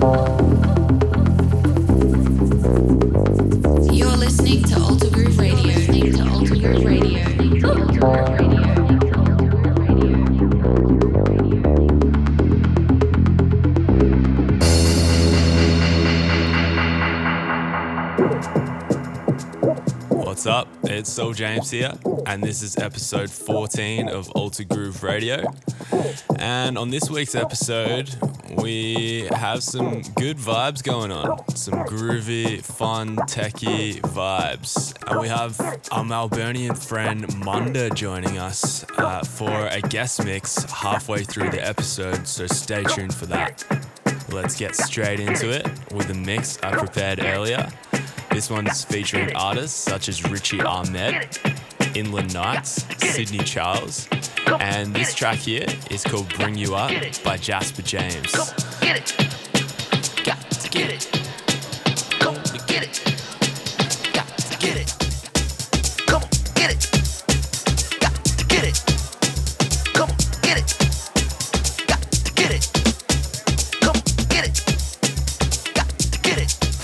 thank you it's Soul James here, and this is episode 14 of Alter Groove Radio. And on this week's episode, we have some good vibes going on, some groovy, fun, techie vibes. And we have our Melburnian friend Munda joining us uh, for a guest mix halfway through the episode, so stay tuned for that. Let's get straight into it with the mix I prepared earlier. This one's featuring artists such as Richie Ahmed, Inland Knights, Sydney Charles, and this track here is called Bring You Up by Jasper James. Get it. Got to get it.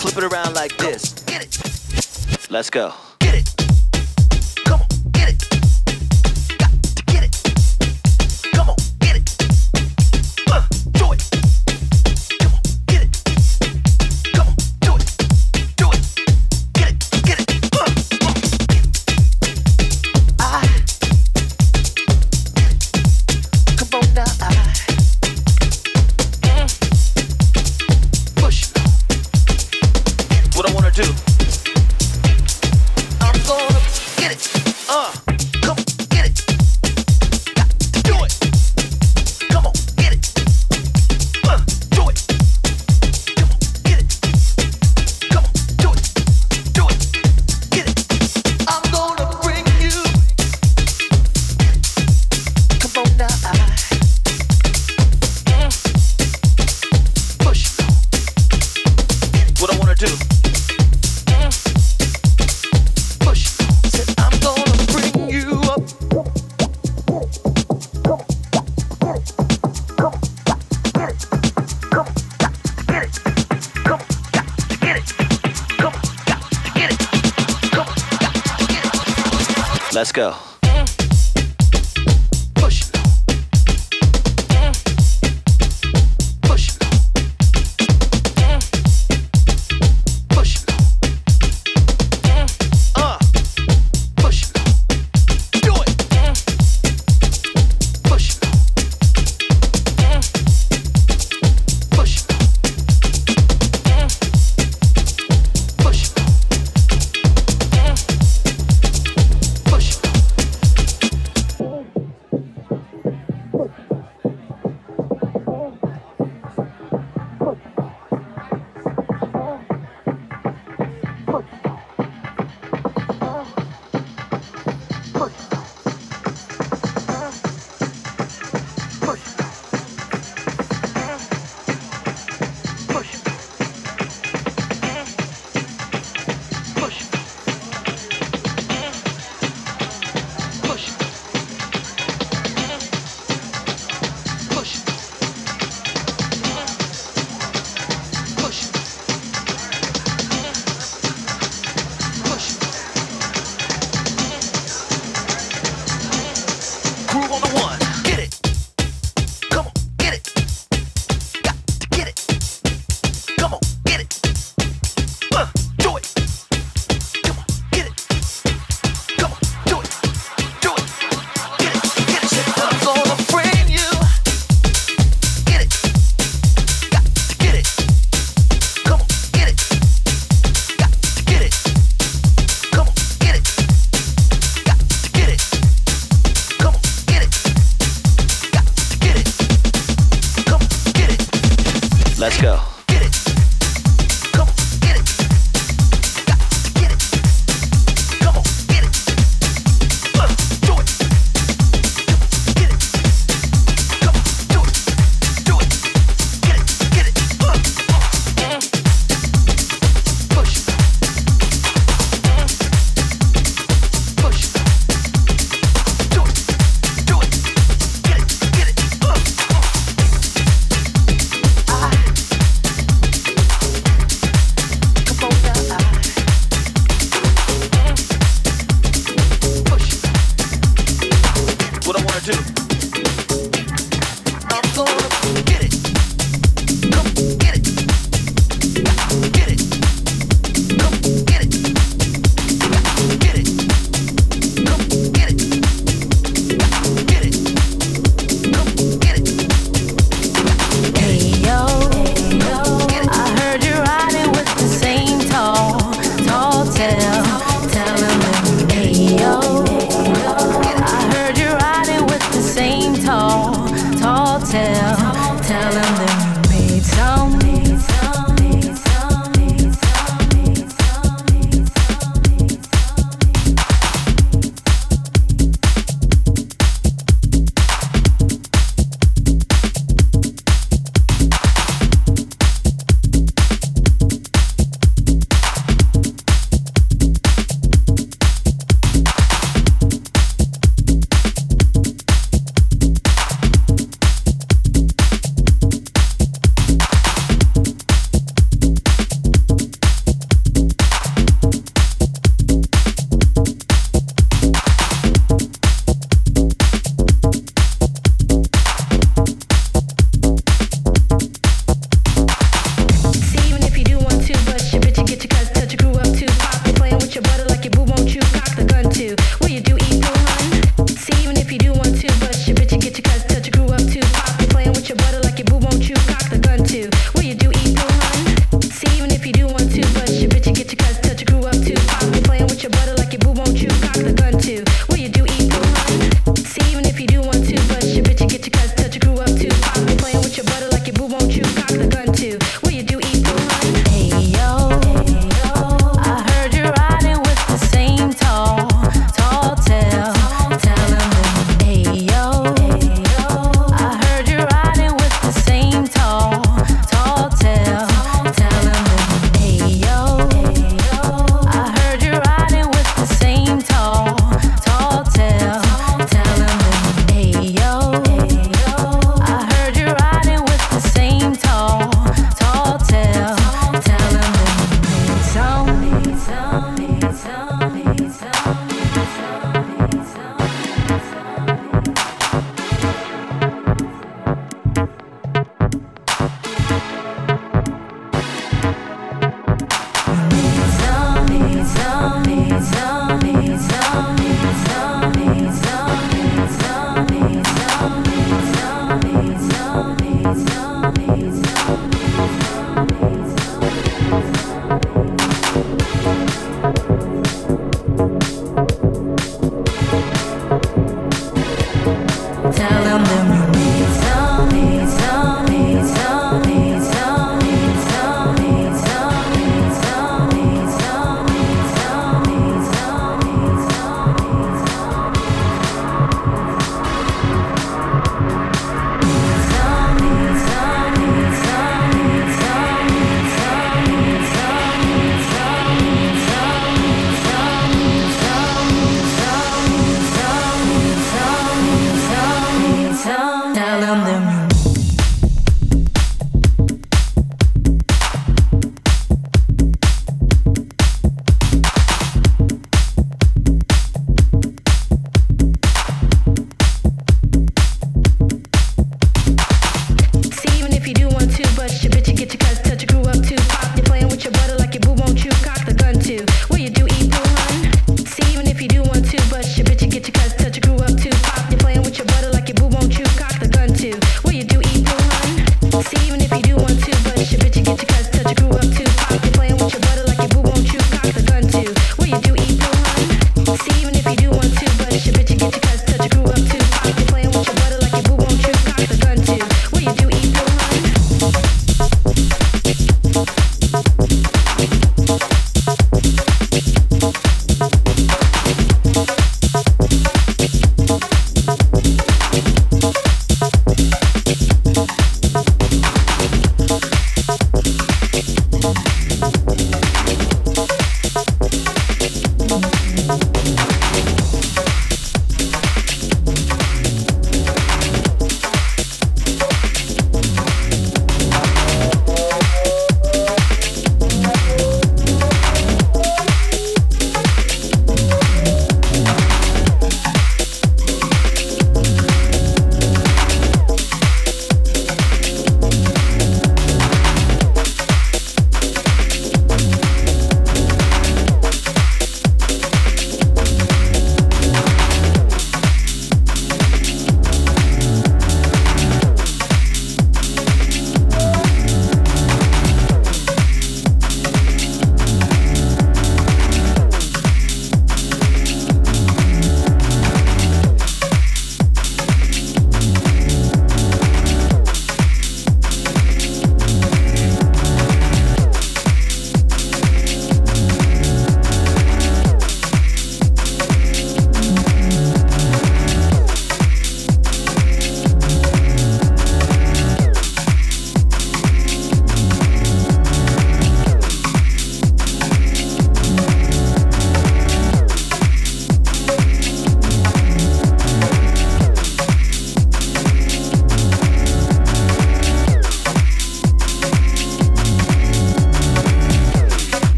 Flip it around like this. Let's go.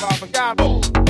Give me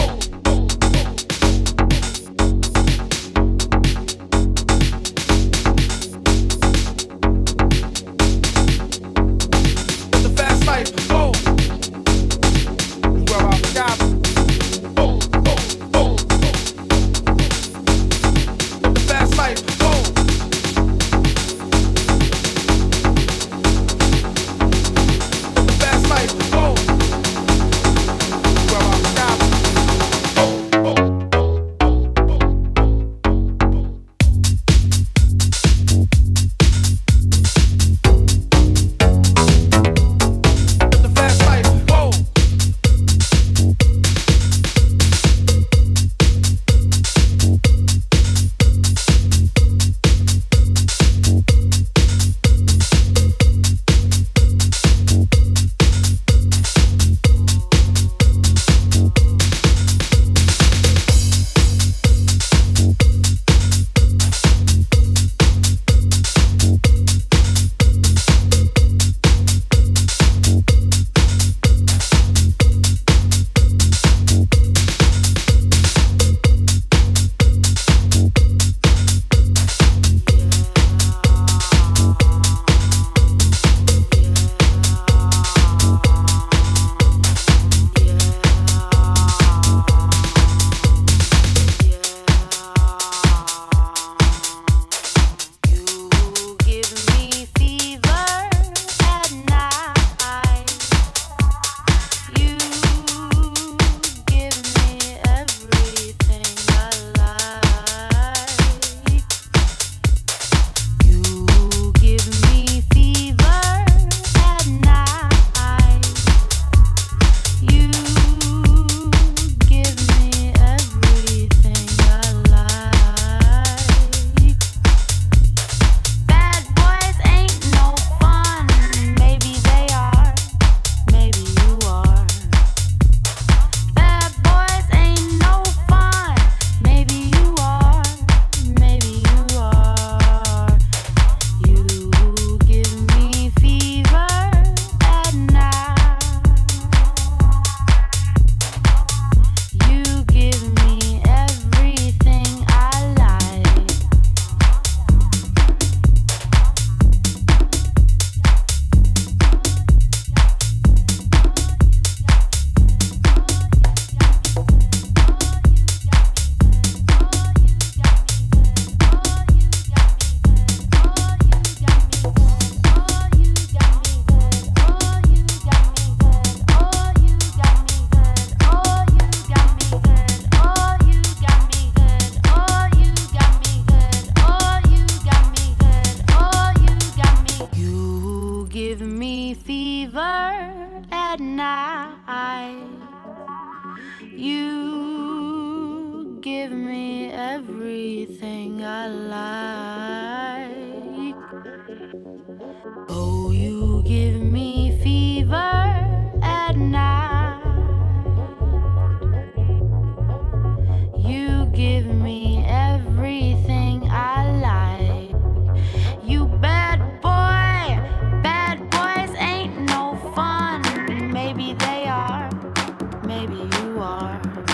Next up,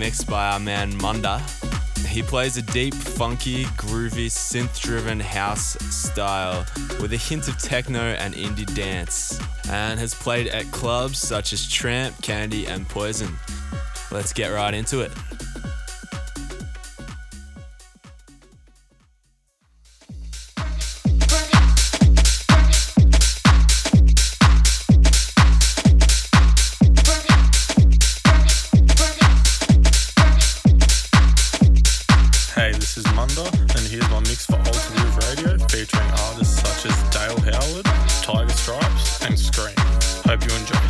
we have a mix by our man Munda He plays a deep, funky, groovy, synth driven house style with a hint of techno and indie dance, and has played at clubs such as Tramp, Candy, and Poison. Let's get right into it. Hope you enjoy.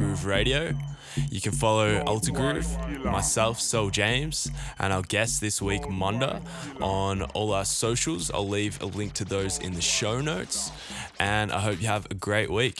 Groove Radio. You can follow Alter Groove, myself, Soul James, and our guest this week, Munda, on all our socials. I'll leave a link to those in the show notes. And I hope you have a great week.